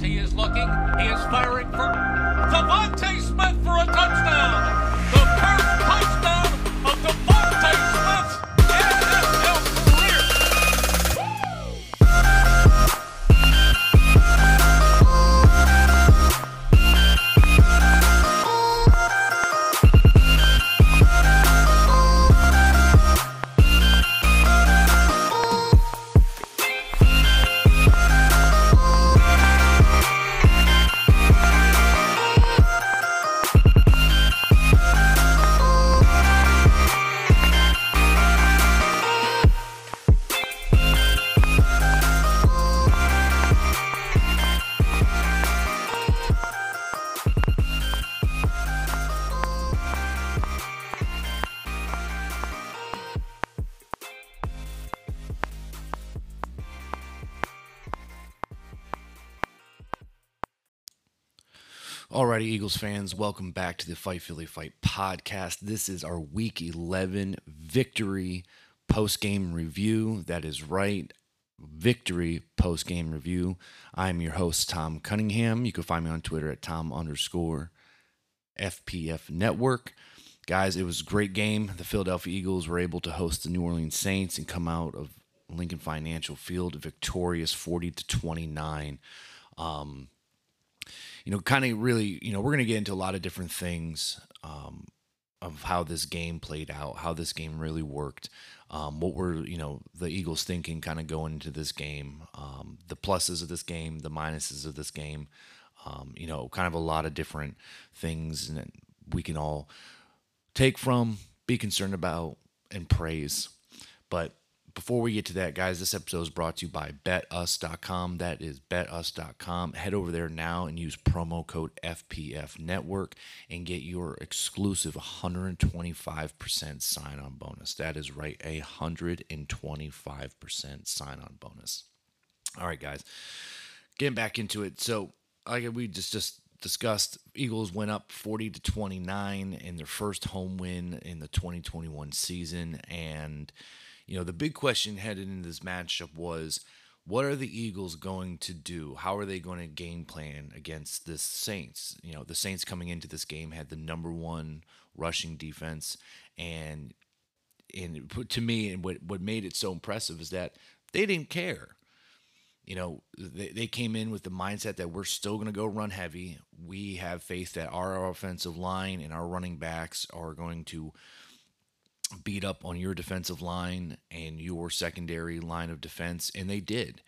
He is looking. He is firing for DeVonta Smith for a touchdown. Alrighty, Eagles fans, welcome back to the Fight Philly Fight podcast. This is our Week 11 victory post game review. That is right, victory post game review. I'm your host, Tom Cunningham. You can find me on Twitter at Tom underscore FPF Network. Guys, it was a great game. The Philadelphia Eagles were able to host the New Orleans Saints and come out of Lincoln Financial Field victorious 40 to 29 um, you know, kind of really, you know, we're going to get into a lot of different things um, of how this game played out, how this game really worked, um, what were, you know, the Eagles thinking kind of going into this game, um, the pluses of this game, the minuses of this game, um, you know, kind of a lot of different things that we can all take from, be concerned about, and praise. But before we get to that, guys, this episode is brought to you by betus.com. That is betus.com. Head over there now and use promo code FPF Network and get your exclusive 125% sign on bonus. That is right, a 125% sign on bonus. All right, guys, getting back into it. So, like we just just discussed, Eagles went up 40 to 29 in their first home win in the 2021 season, and you know the big question headed into this matchup was. What are the Eagles going to do? How are they going to game plan against the Saints? You know, the Saints coming into this game had the number one rushing defense, and and to me, and what what made it so impressive is that they didn't care you know, they, they came in with the mindset that we're still going to go run heavy. We have faith that our offensive line and our running backs are going to beat up on your defensive line and your secondary line of defense, and they did.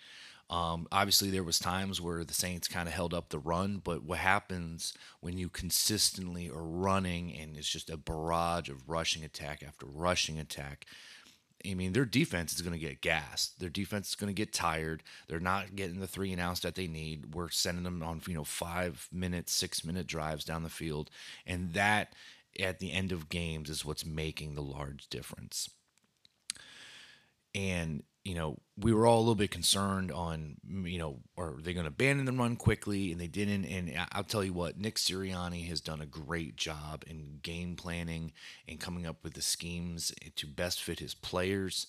Um, obviously, there was times where the Saints kind of held up the run, but what happens when you consistently are running and it's just a barrage of rushing attack after rushing attack? I mean, their defense is going to get gassed. Their defense is going to get tired. They're not getting the three and outs that they need. We're sending them on, you know, five minute, six minute drives down the field. And that at the end of games is what's making the large difference. And, you know, we were all a little bit concerned on, you know, are they going to abandon the run quickly? And they didn't. And I'll tell you what, Nick Sirianni has done a great job in game planning and coming up with the schemes to best fit his players.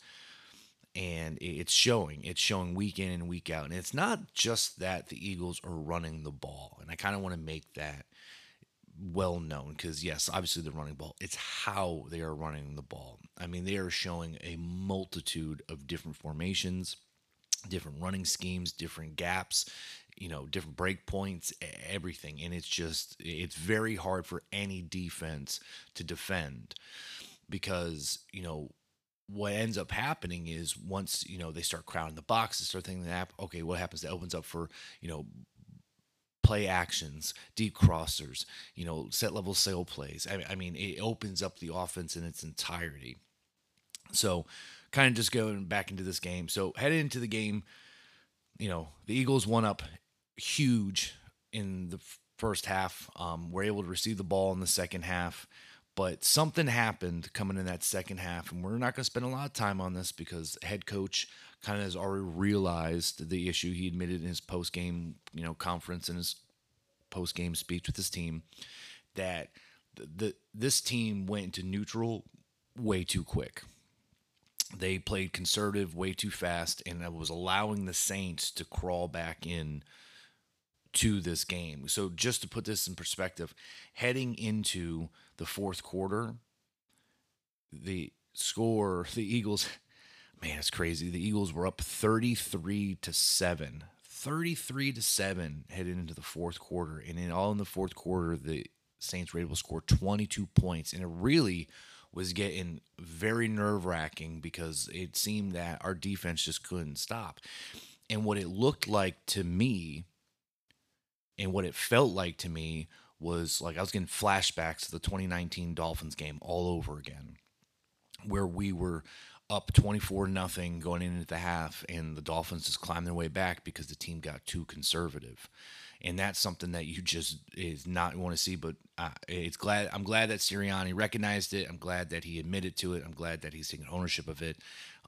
And it's showing. It's showing week in and week out. And it's not just that the Eagles are running the ball. And I kind of want to make that well known because yes, obviously the running ball. It's how they are running the ball. I mean, they are showing a multitude of different formations, different running schemes, different gaps, you know, different break points, everything. And it's just it's very hard for any defense to defend because, you know, what ends up happening is once you know they start crowding the box, they start thinking that okay, what happens? That opens up for you know play actions, deep crossers, you know, set level sail plays. I, I mean, it opens up the offense in its entirety. So, kind of just going back into this game. So, headed into the game, you know, the Eagles won up huge in the first half. Um, were able to receive the ball in the second half. But something happened coming in that second half, and we're not going to spend a lot of time on this because head coach kind of has already realized the issue. He admitted in his post game, you know, conference and his post game speech with his team that the, the this team went into neutral way too quick. They played conservative way too fast, and it was allowing the Saints to crawl back in to this game. So just to put this in perspective, heading into the fourth quarter, the score, the Eagles, man, it's crazy. The Eagles were up 33 to 7. 33 to 7 headed into the fourth quarter. And in all in the fourth quarter, the Saints were able to score 22 points. And it really was getting very nerve wracking because it seemed that our defense just couldn't stop. And what it looked like to me, and what it felt like to me, was like I was getting flashbacks to the 2019 Dolphins game all over again, where we were up 24 nothing going into the half, and the Dolphins just climbed their way back because the team got too conservative and that's something that you just is not want to see. But uh, it's glad I'm glad that Sirianni recognized it. I'm glad that he admitted to it. I'm glad that he's taking ownership of it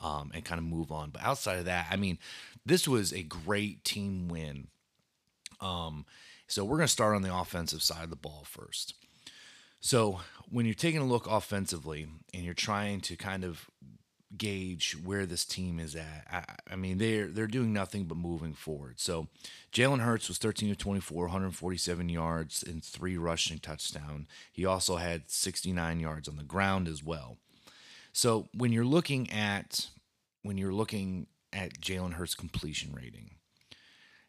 um, and kind of move on. But outside of that, I mean, this was a great team win. Um, so we're going to start on the offensive side of the ball first. So when you're taking a look offensively and you're trying to kind of gauge where this team is at. I, I, mean, they're they're doing nothing but moving forward. So, Jalen Hurts was 13 of 24, 147 yards and three rushing touchdown. He also had 69 yards on the ground as well. So, when you're looking at when you're looking at Jalen Hurts completion rating,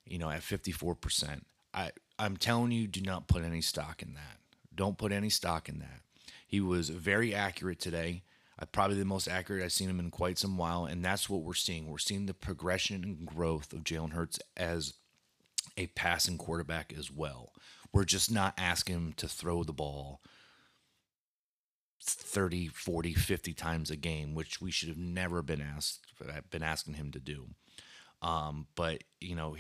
you know, at 54%, I I'm telling you, do not put any stock in that. Don't put any stock in that. He was very accurate today. Uh, probably the most accurate I've seen him in quite some while, and that's what we're seeing. We're seeing the progression and growth of Jalen Hurts as a passing quarterback as well. We're just not asking him to throw the ball 30, 40, 50 times a game, which we should have never been asked been asking him to do. Um, but you know,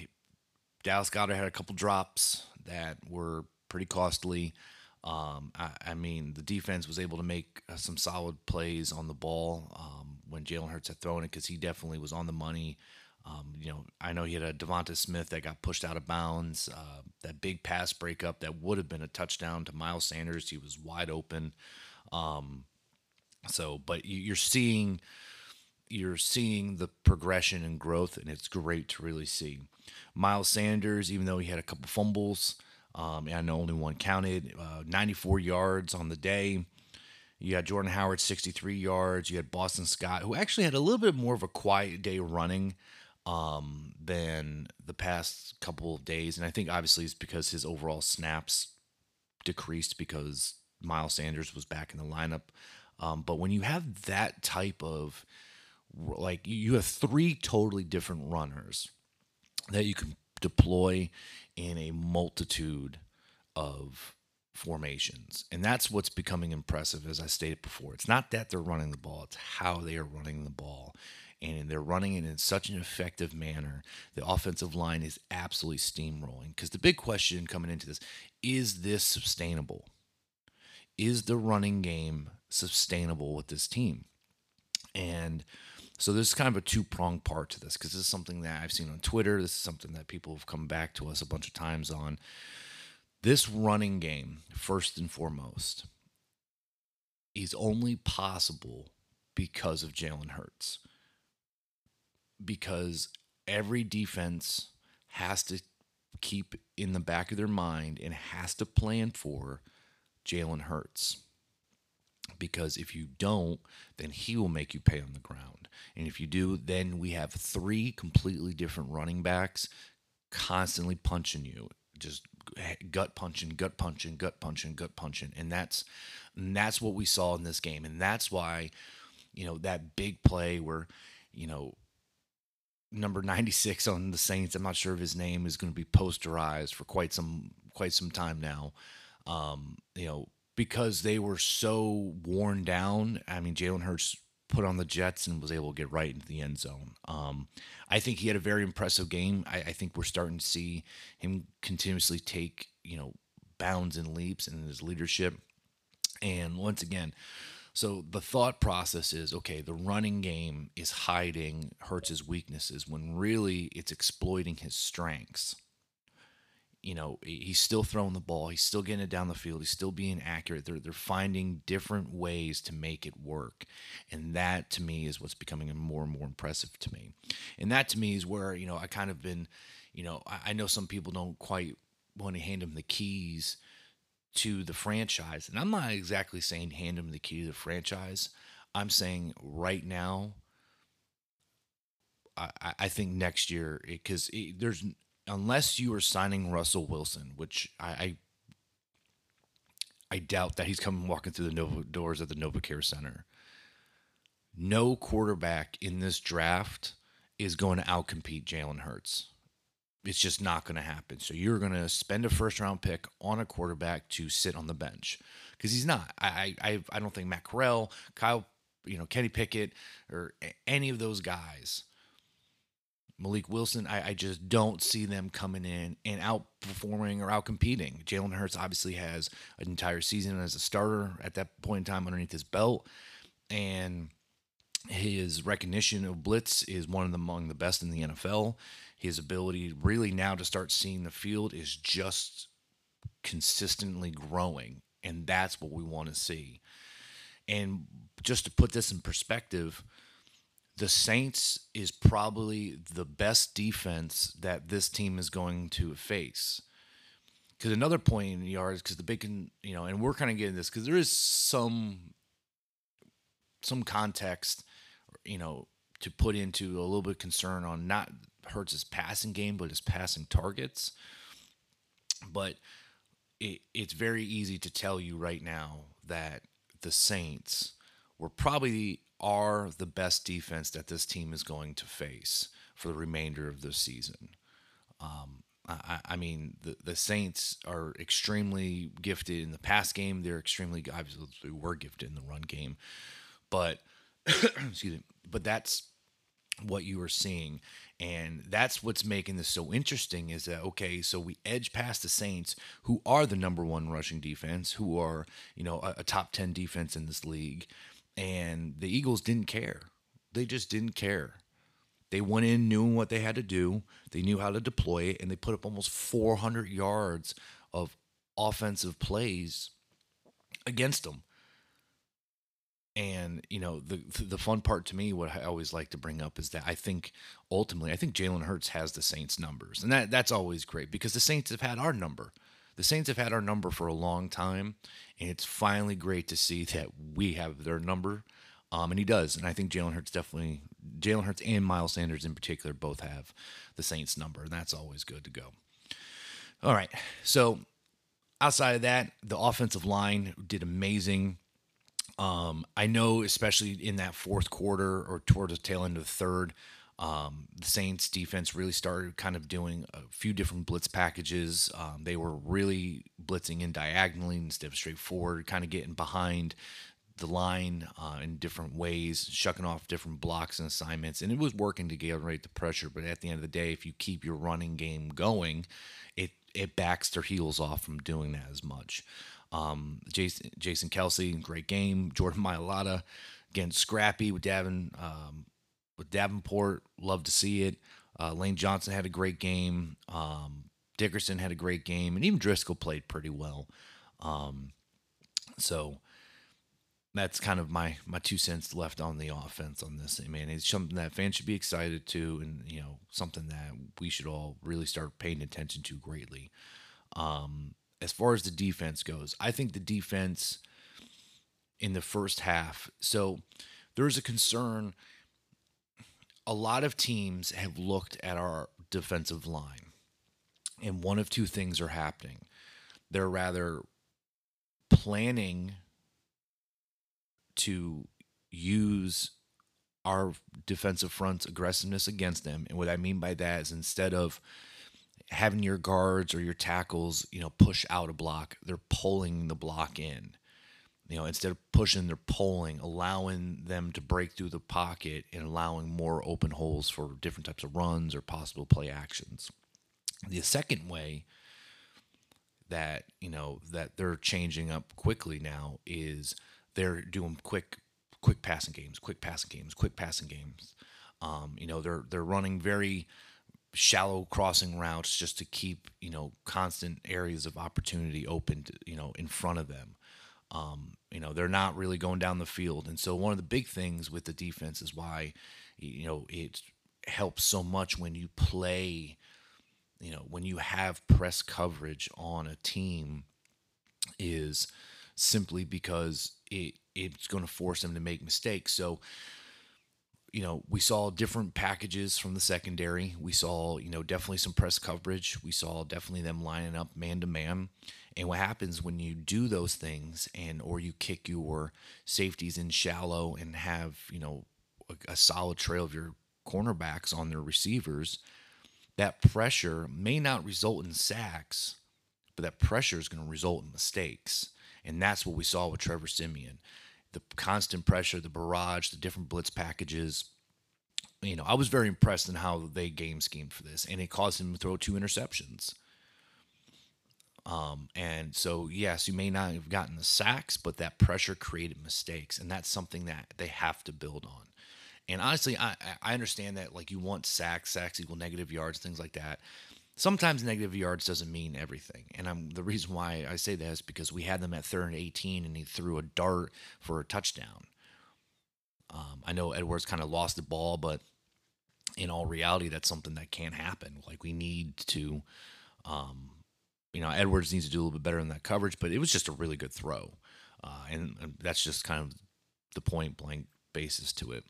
Dallas Goedert had a couple drops that were pretty costly. Um, I, I, mean, the defense was able to make uh, some solid plays on the ball um, when Jalen Hurts had thrown it because he definitely was on the money. Um, you know, I know he had a Devonta Smith that got pushed out of bounds. Uh, that big pass breakup that would have been a touchdown to Miles Sanders. He was wide open. Um, so, but you're seeing you're seeing the progression and growth, and it's great to really see. Miles Sanders, even though he had a couple fumbles, um, and only one counted. Uh, 94 yards on the day. You had Jordan Howard, 63 yards. You had Boston Scott, who actually had a little bit more of a quiet day running um, than the past couple of days. And I think obviously it's because his overall snaps decreased because Miles Sanders was back in the lineup. Um, but when you have that type of, like, you have three totally different runners that you can deploy in a multitude of formations. And that's what's becoming impressive, as I stated before. It's not that they're running the ball, it's how they are running the ball. And they're running it in such an effective manner. The offensive line is absolutely steamrolling. Because the big question coming into this is this sustainable? Is the running game sustainable with this team? And so there's kind of a two pronged part to this because this is something that I've seen on Twitter. This is something that people have come back to us a bunch of times on. This running game, first and foremost, is only possible because of Jalen Hurts. Because every defense has to keep in the back of their mind and has to plan for Jalen Hurts. Because if you don't, then he will make you pay on the ground. And if you do, then we have three completely different running backs constantly punching you, just gut punching, gut punching, gut punching, gut punching, and that's and that's what we saw in this game, and that's why, you know, that big play where, you know, number 96 on the Saints, I'm not sure if his name is going to be posterized for quite some quite some time now. Um, you know, because they were so worn down. I mean, Jalen Hurts put on the Jets and was able to get right into the end zone. Um, I think he had a very impressive game. I, I, think we're starting to see him continuously take you know bounds and leaps in his leadership. And once again, so the thought process is okay. The running game is hiding Hurts' weaknesses when really it's exploiting his strengths you know, he's still throwing the ball. He's still getting it down the field. He's still being accurate. They're, they're finding different ways to make it work. And that to me is what's becoming more and more impressive to me. And that to me is where, you know, I kind of been, you know, I, I know some people don't quite want to hand him the keys to the franchise. And I'm not exactly saying hand him the key to the franchise. I'm saying right now, I, I think next year, because there's, unless you are signing Russell Wilson, which I, I I doubt that he's coming walking through the Nova doors at the NovaCare Center. No quarterback in this draft is going to outcompete Jalen Hurts. It's just not going to happen. So you're going to spend a first round pick on a quarterback to sit on the bench because he's not. I I I don't think Matt Corral, Kyle, you know Kenny Pickett, or any of those guys. Malik Willis, I, I just don't see them coming in and outperforming or outcompeting. Jalen Hurts obviously has an entire season as a starter at that point in time underneath his belt, and his recognition of blitz is one of the, among the best in the NFL. His ability really now to start seeing the field is just consistently growing, and that's what we want to see. And just to put this in perspective, the Saints is probably the best defense that this team is going to face. Because another point in yards, because the big, you know, and we're kind of getting this because there is some some context, you know, to put into a little bit of concern on not Hurts' passing game, but his passing targets. But it, it's very easy to tell you right now that the Saints were probably are the best defense that this team is going to face for the remainder of the season. Um, I, I, mean, the, the Saints are extremely gifted in the pass game. They're extremely obviously were gifted in the run game, but excuse me. But that's what you are seeing, and that's what's making this so interesting. Is that okay? So we edge past the Saints, who are the number one rushing defense, who are you know a, a top ten defense in this league and the Eagles didn't care. They just didn't care. They went in knowing what they had to do. They knew how to deploy it, and they put up almost 400 yards of offensive plays against them. And you know the the fun part to me, what I always like to bring up is that I think ultimately, I think Jalen Hurts has the Saints' numbers, and that that's always great because the Saints have had our number. The Saints have had our number for a long time, and it's finally great to see that we have their number. Um, and he does, and I think Jalen Hurts definitely, Jalen Hurts and Miles Sanders in particular, both have the Saints number, and that's always good to go. All right, so outside of that, the offensive line did amazing. Um, I know, especially in that fourth quarter or toward the tail end of the third, um, the Saints defense really started kind of doing a few different blitz packages. Um, they were really blitzing in diagonally instead of straightforward, kind of getting behind the line uh, in different ways, shucking off different blocks and assignments, and it was working to generate the pressure. But at the end of the day, if you keep your running game going, it it backs their heels off from doing that as much. Um, Jason Jason Kelce, great game. Jordan Mailata, again scrappy with Davin um, with Davenport. Love to see it. Uh, Lane Johnson had a great game. Um, Dickerson had a great game, and even Driscoll played pretty well. Um, so that's kind of my my two cents left on the offense on this. I mean, it's something that fans should be excited to, and you know, something that we should all really start paying attention to greatly. Um, as far as the defense goes, I think the defense in the first half. So there's a concern a lot of teams have looked at our defensive line, and one of two things are happening. They're rather planning to use our defensive front's aggressiveness against them. And what I mean by that is instead of having your guards or your tackles, you know, push out a block, they're pulling the block in you know, instead of pushing, they're pulling, allowing them to break through the pocket and allowing more open holes for different types of runs or possible play actions. The second way that, you know, that they're changing up quickly now is they're doing quick quick passing games, quick passing games, quick passing games. Um, you know, they're they're running very shallow crossing routes just to keep, you know, constant areas of opportunity open, to, you know, in front of them. Um, you know, they're not really going down the field. And so one of the big things with the defense is why, you know, it helps so much when you play you know, when you have press coverage on a team is simply because it it's going to force them to make mistakes. So, you know, we saw different packages from the secondary. We saw, you know, definitely some press coverage. We saw definitely them lining up man to man. And what happens when you do those things and or you kick your safeties in shallow and have, you know, a, a solid trail of your cornerbacks on their receivers, that pressure may not result in sacks, but that pressure is going to result in mistakes. And that's what we saw with Trevor Siemian. The constant pressure, the barrage, the different blitz packages. You know, I was very impressed in how they game schemed for this, and it caused him to throw two interceptions. Um, and so, yes, you may not have gotten the sacks, but that pressure created mistakes, and that's something that they have to build on. And honestly, I I understand that like you want sacks, sacks equal negative yards, things like that. Sometimes negative yards doesn't mean everything, and I'm the reason why I say that is because we had them at third and 18, and he threw a dart for a touchdown. Um, I know Edwards kind of lost the ball, but in all reality, that's something that can't happen. Like we need to, um, you know, Edwards needs to do a little bit better in that coverage, but it was just a really good throw, uh, and, and that's just kind of the point blank basis to it.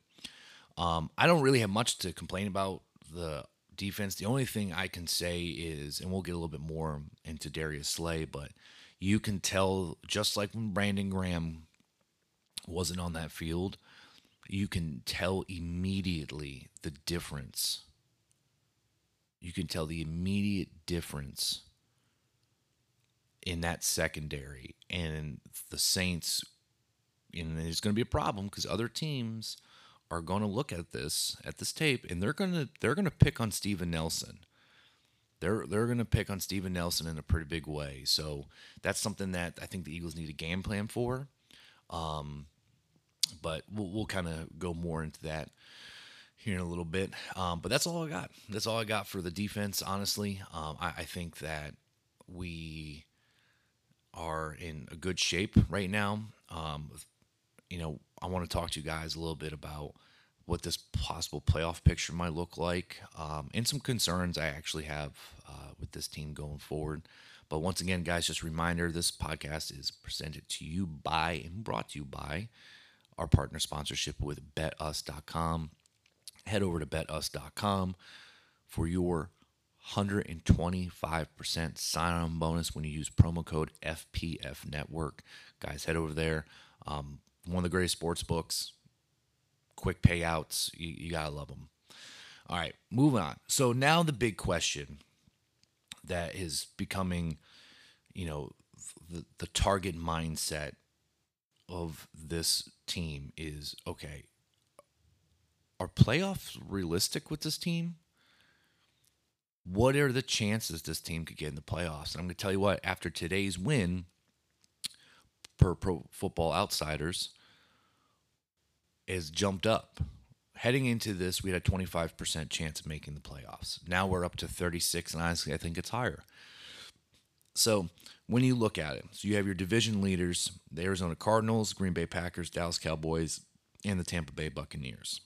Um, I don't really have much to complain about the defense. The only thing I can say is, and we'll get a little bit more into Darius Slay, but you can tell just like when Brandon Graham wasn't on that field, you can tell immediately the difference. You can tell the immediate difference in that secondary and the Saints. And there's going to be a problem because other teams are going to look at this at this tape and they're going to they're going to pick on Steven Nelson. They're they're going to pick on Steven Nelson in a pretty big way. So that's something that I think the Eagles need a game plan for. Um, but we'll we'll kind of go more into that here in a little bit. Um, but that's all I got. That's all I got for the defense. Honestly, um, I, I think that we are in a good shape right now. Um, you know, I want to talk to you guys a little bit about what this possible playoff picture might look like um, and some concerns I actually have uh, with this team going forward. But once again, guys, just reminder this podcast is presented to you by and brought to you by our partner sponsorship with betus.com. Head over to betus.com for your 125% sign on bonus when you use promo code FPF Network. Guys, head over there. Um, one of the greatest sports books, quick payouts. You, you got to love them. All right, moving on. So now the big question that is becoming, you know, the, the target mindset of this team is okay, are playoffs realistic with this team? What are the chances this team could get in the playoffs? And I'm going to tell you what, after today's win, per Pro Football Outsiders, is jumped up. Heading into this, we had a 25% chance of making the playoffs. Now we're up to 36, and honestly, I think it's higher. So when you look at it, so you have your division leaders, the Arizona Cardinals, Green Bay Packers, Dallas Cowboys, and the Tampa Bay Buccaneers.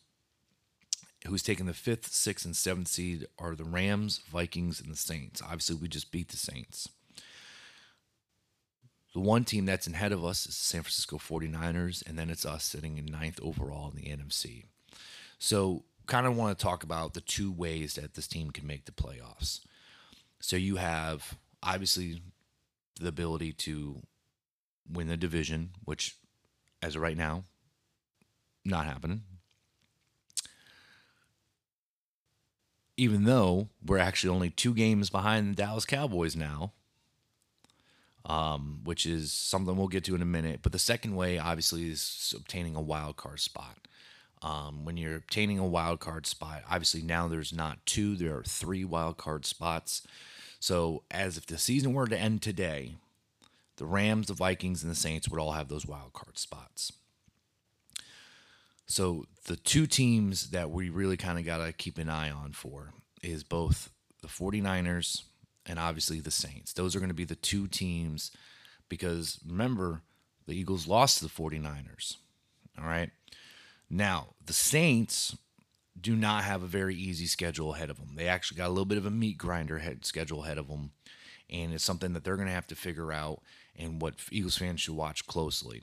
Who's taking the fifth, sixth, and seventh seed are the Rams, Vikings, and the Saints. Obviously, we just beat the Saints. The one team that's ahead of us is the San Francisco 49ers, and then it's us sitting in ninth overall in the NFC. So, kind of want to talk about the two ways that this team can make the playoffs. So, you have obviously the ability to win the division, which, as of right now, not happening. Even though we're actually only two games behind the Dallas Cowboys now, um, which is something we'll get to in a minute. But the second way, obviously, is obtaining a wild card spot. Um, when you're obtaining a wild card spot, obviously now there's not two, there are three wild card spots. So, as if the season were to end today, the Rams, the Vikings, and the Saints would all have those wild card spots. So, the two teams that we really kind of got to keep an eye on for is both the 49ers and obviously the Saints. Those are going to be the two teams because remember, the Eagles lost to the 49ers. All right. Now, the Saints do not have a very easy schedule ahead of them. They actually got a little bit of a meat grinder head schedule ahead of them, and it's something that they're going to have to figure out and what Eagles fans should watch closely.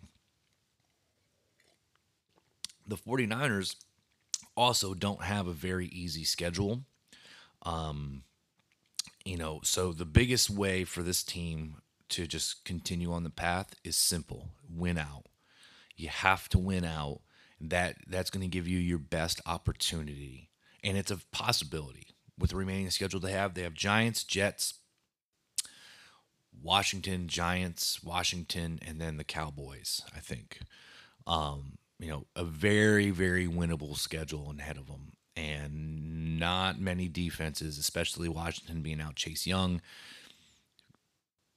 The 49ers also don't have a very easy schedule. Um, you know, so the biggest way for this team to just continue on the path is simple win out. You have to win out. That that's going to give you your best opportunity, and it's a possibility with the remaining schedule they have. They have Giants, Jets, Washington, Giants, Washington, and then the Cowboys. I think, um, you know, a very very winnable schedule ahead of them, and not many defenses, especially Washington being out Chase Young.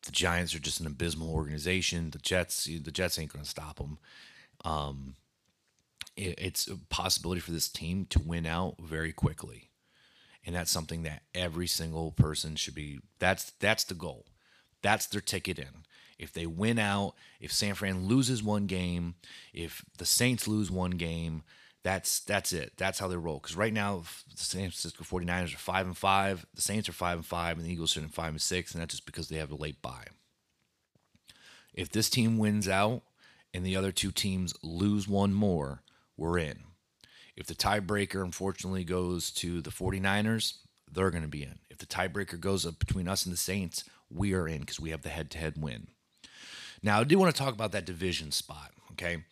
The Giants are just an abysmal organization. The Jets, the Jets ain't going to stop them. Um, it, it's a possibility for this team to win out very quickly, and that's something that every single person should be. That's that's the goal. That's their ticket in. If they win out, if San Fran loses one game, if the Saints lose one game, that's that's it. That's how they roll. Because right now, the San Francisco 49ers are five and five, the Saints are five and five, and the Eagles are in five and six, and that's just because they have a late bye. If this team wins out and the other two teams lose one more, we're in. If the tiebreaker unfortunately goes to the 49ers, they're going to be in. If the tiebreaker goes up between us and the Saints, we are in because we have the head to head win. Now, I do want to talk about that division spot, okay?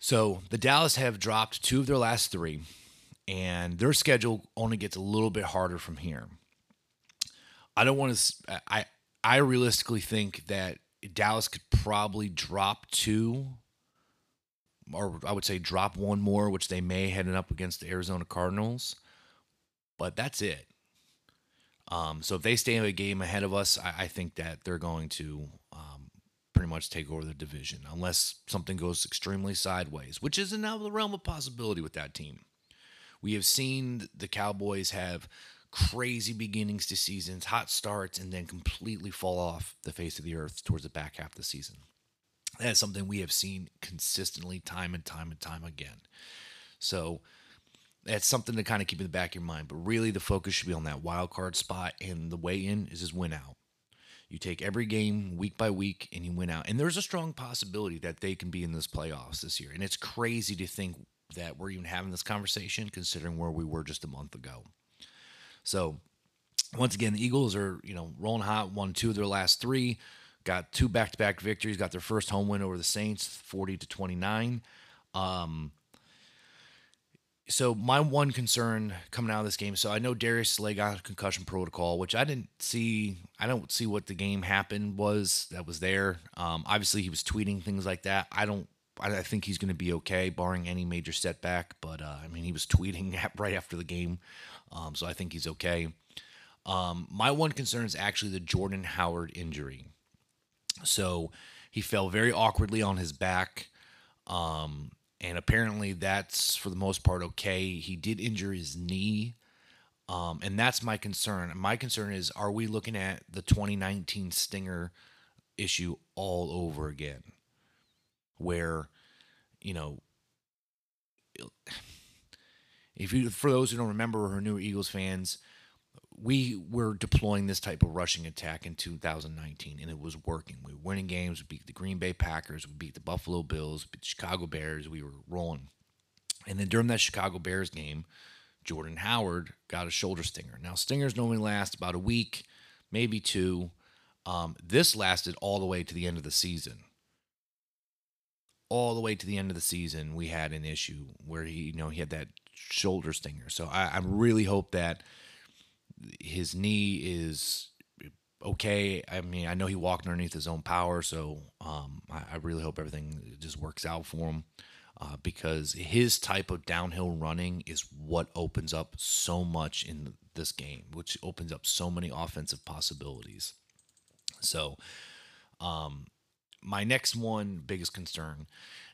So the Dallas have dropped two of their last three, and their schedule only gets a little bit harder from here. I don't want to. I I realistically think that Dallas could probably drop two, or I would say drop one more, which they may heading up against the Arizona Cardinals. But that's it. Um, so if they stay a game ahead of us, I, I think that they're going to much take over the division, unless something goes extremely sideways, which is now the realm of possibility with that team. We have seen the Cowboys have crazy beginnings to seasons, hot starts, and then completely fall off the face of the earth towards the back half of the season. That is something we have seen consistently, time and time and time again. So that's something to kind of keep in the back of your mind. But really, the focus should be on that wild card spot, and the way in is just win out. You take every game week by week and you win out. And there's a strong possibility that they can be in this playoffs this year. And it's crazy to think that we're even having this conversation considering where we were just a month ago. So once again, the Eagles are, you know, rolling hot, won two of their last three, got two back-to-back victories, got their first home win over the Saints, 40 to 29. Um, so my one concern coming out of this game, so I know Darius Slay got concussion protocol, which I didn't see. I don't see what the game happened was that was there. Um, obviously, he was tweeting things like that. I don't. I think he's going to be okay, barring any major setback. But uh, I mean, he was tweeting right after the game, um, so I think he's okay. Um, my one concern is actually the Jordan Howard injury. So he fell very awkwardly on his back. Um, and apparently that's for the most part okay. He did injure his knee, um, and that's my concern. My concern is: Are we looking at the 2019 Stinger issue all over again, where you know? If you, for those who don't remember or are new Eagles fans, we were deploying this type of rushing attack in 2019, and it was working. We were winning games. We beat the Green Bay Packers. We beat the Buffalo Bills. Beat the Chicago Bears. We were rolling. And then during that Chicago Bears game, Jordan Howard got a shoulder stinger. Now, stingers normally last about a week, maybe two. Um, this lasted all the way to the end of the season. All the way to the end of the season, we had an issue where he, you know, he had that shoulder stinger. So I, I really hope that his knee is okay. I mean, I know he walked underneath his own power, so um, I, I, really hope everything just works out for him uh, because his type of downhill running is what opens up so much in this game, which opens up so many offensive possibilities. So, um, my next one biggest concern,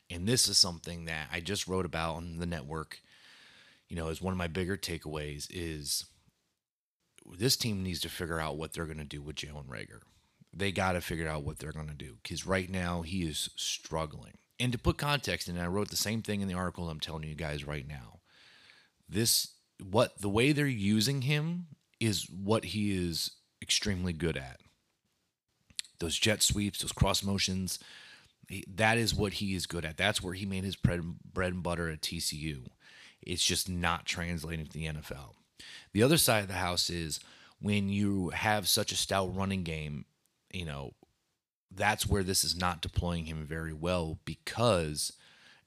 and this is something that I just wrote about on the network. You know, is one of my bigger takeaways is this team needs to figure out what they're going to do with Jalen Reagor. They got to figure out what they're going to do because right now he is struggling. And to put context, and I wrote the same thing in the article I'm telling you guys right now. this what the way they're using him is what he is extremely good at. Those jet sweeps, those cross motions, that is what he is good at. That's where he made his bread and butter at TCU. It's just not translating to the NFL. The other side of the house is when you have such a stout running game, you know, that's where this is not deploying him very well because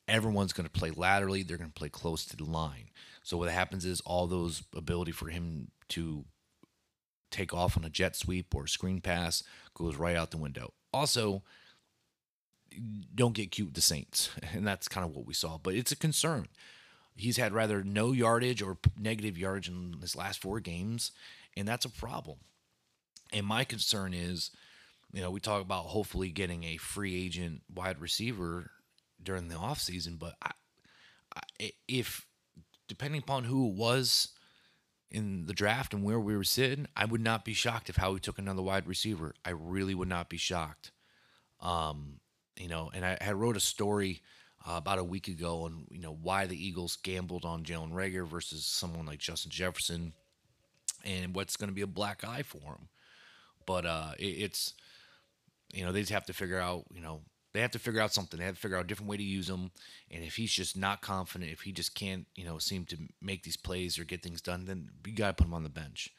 everyone's going to play laterally. They're going to play close to the line. So what happens is all those ability for him to take off on a jet sweep or screen pass goes right out the window. Also, don't get cute with the Saints, and that's kind of what we saw. But it's a concern. He's had rather no yardage or negative yardage in his last four games, and that's a problem. And my concern is, you know, we talk about hopefully getting a free agent wide receiver during the offseason, but I, I, if depending upon who it was in the draft and where we were sitting, I would not be shocked if how we took another wide receiver. I really would not be shocked. Um, you know, and I, I wrote a story uh, about a week ago on you know why the Eagles gambled on Jalen Reagor versus someone like Justin Jefferson, and what's going to be a black eye for him. But uh, it, it's you know they just have to figure out you know they have to figure out something. They have to figure out a different way to use him. And if he's just not confident, if he just can't you know seem to make these plays or get things done, then you got to put him on the bench.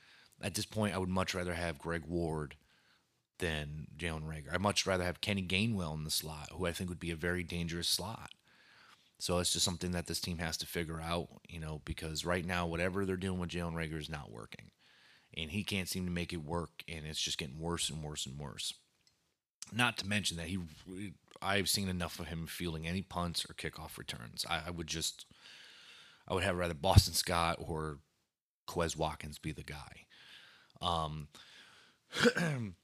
At this point, I would much rather have Greg Ward than Jalen Reagor. I'd much rather have Kenny Gainwell in the slot, who I think would be a very dangerous slot. So it's just something that this team has to figure out, you know, because right now, whatever they're doing with Jalen Reagor is not working. And he can't seem to make it work, and it's just getting worse and worse and worse. Not to mention that he, I've seen enough of him fielding any punts or kickoff returns. I, I would just, I would have rather Boston Scott or Quez Watkins be the guy. Um,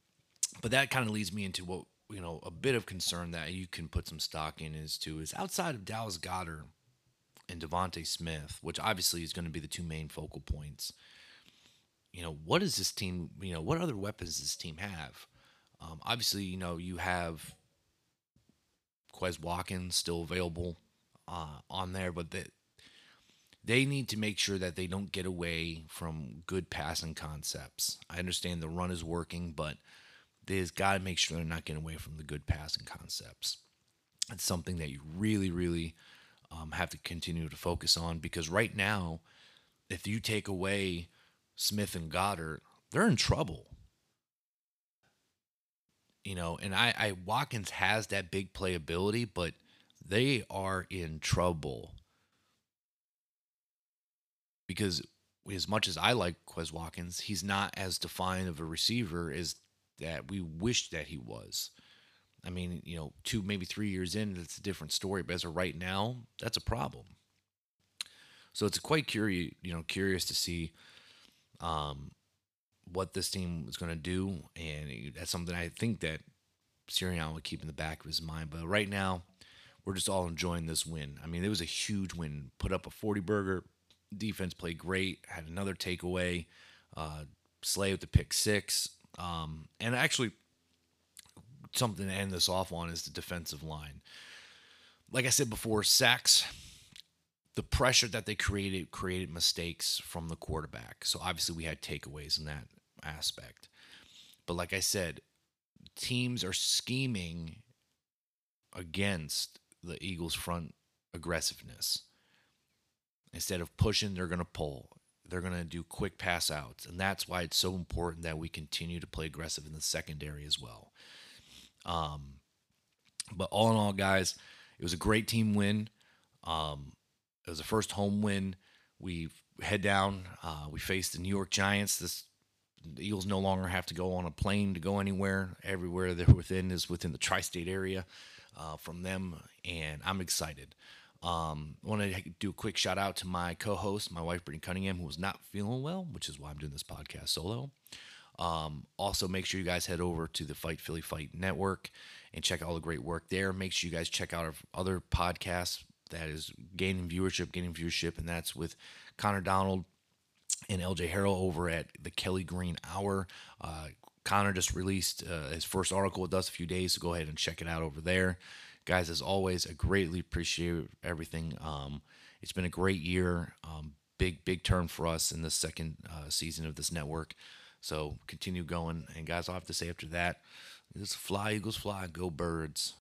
but that kind of leads me into what you know a bit of concern that you can put some stock in is to is outside of Dallas Goedert and DeVonta Smith, which obviously is going to be the two main focal points. You know what does this team? You know what other weapons does this team have? Um, obviously, you know you have Quez Watkins still available uh, on there, but that they need to make sure that they don't get away from good passing concepts. I understand the run is working, but they've got to make sure they're not getting away from the good passing concepts. It's something that you really, really um, have to continue to focus on because right now, if you take away Smith and Goedert, they're in trouble. You know, and I, I Watkins has that big playability, but they are in trouble because as much as I like Quez Watkins, he's not as defined of a receiver as that we wish that he was. I mean, you know, two maybe three years in, that's a different story. But as of right now, that's a problem. So it's quite curious, you know, curious to see um, what this team is going to do, and that's something I think that Sirianni would keep in the back of his mind. But right now, we're just all enjoying this win. I mean, it was a huge win. Put up a 40 burger. Defense played great. Had another takeaway. Uh, Slay with the pick six. Um, and actually, something to end this off on is the defensive line. Like I said before, sacks, the pressure that they created created mistakes from the quarterback. So obviously, we had takeaways in that aspect. But like I said, teams are scheming against the Eagles' front aggressiveness. Instead of pushing, they're going to pull. They're going to do quick pass outs. And that's why it's so important that we continue to play aggressive in the secondary as well. Um, but all in all, guys, it was a great team win. Um, it was the first home win. We head down. Uh, we faced the New York Giants. This the Eagles no longer have to go on a plane to go anywhere. Everywhere they're within is within the tri-state area uh, from them, and I'm excited. Um, I want to do a quick shout out to my co-host, my wife Brittany Cunningham, who was not feeling well, which is why I'm doing this podcast solo. Um, also, make sure you guys head over to the Fight Philly Fight Network and check out all the great work there. Make sure you guys check out our other podcasts that is gaining viewership, gaining viewership, and that's with Connor Donald and LJ Harrell over at the Kelly Green Hour. Uh, Connor just released uh, his first article with us a few days, so go ahead and check it out over there. Guys, as always, I greatly appreciate everything. Um, it's been a great year. Um, big big turn for us in the second uh, season of this network. So continue going, and guys, I'll have to say after that, this fly Eagles fly, go birds.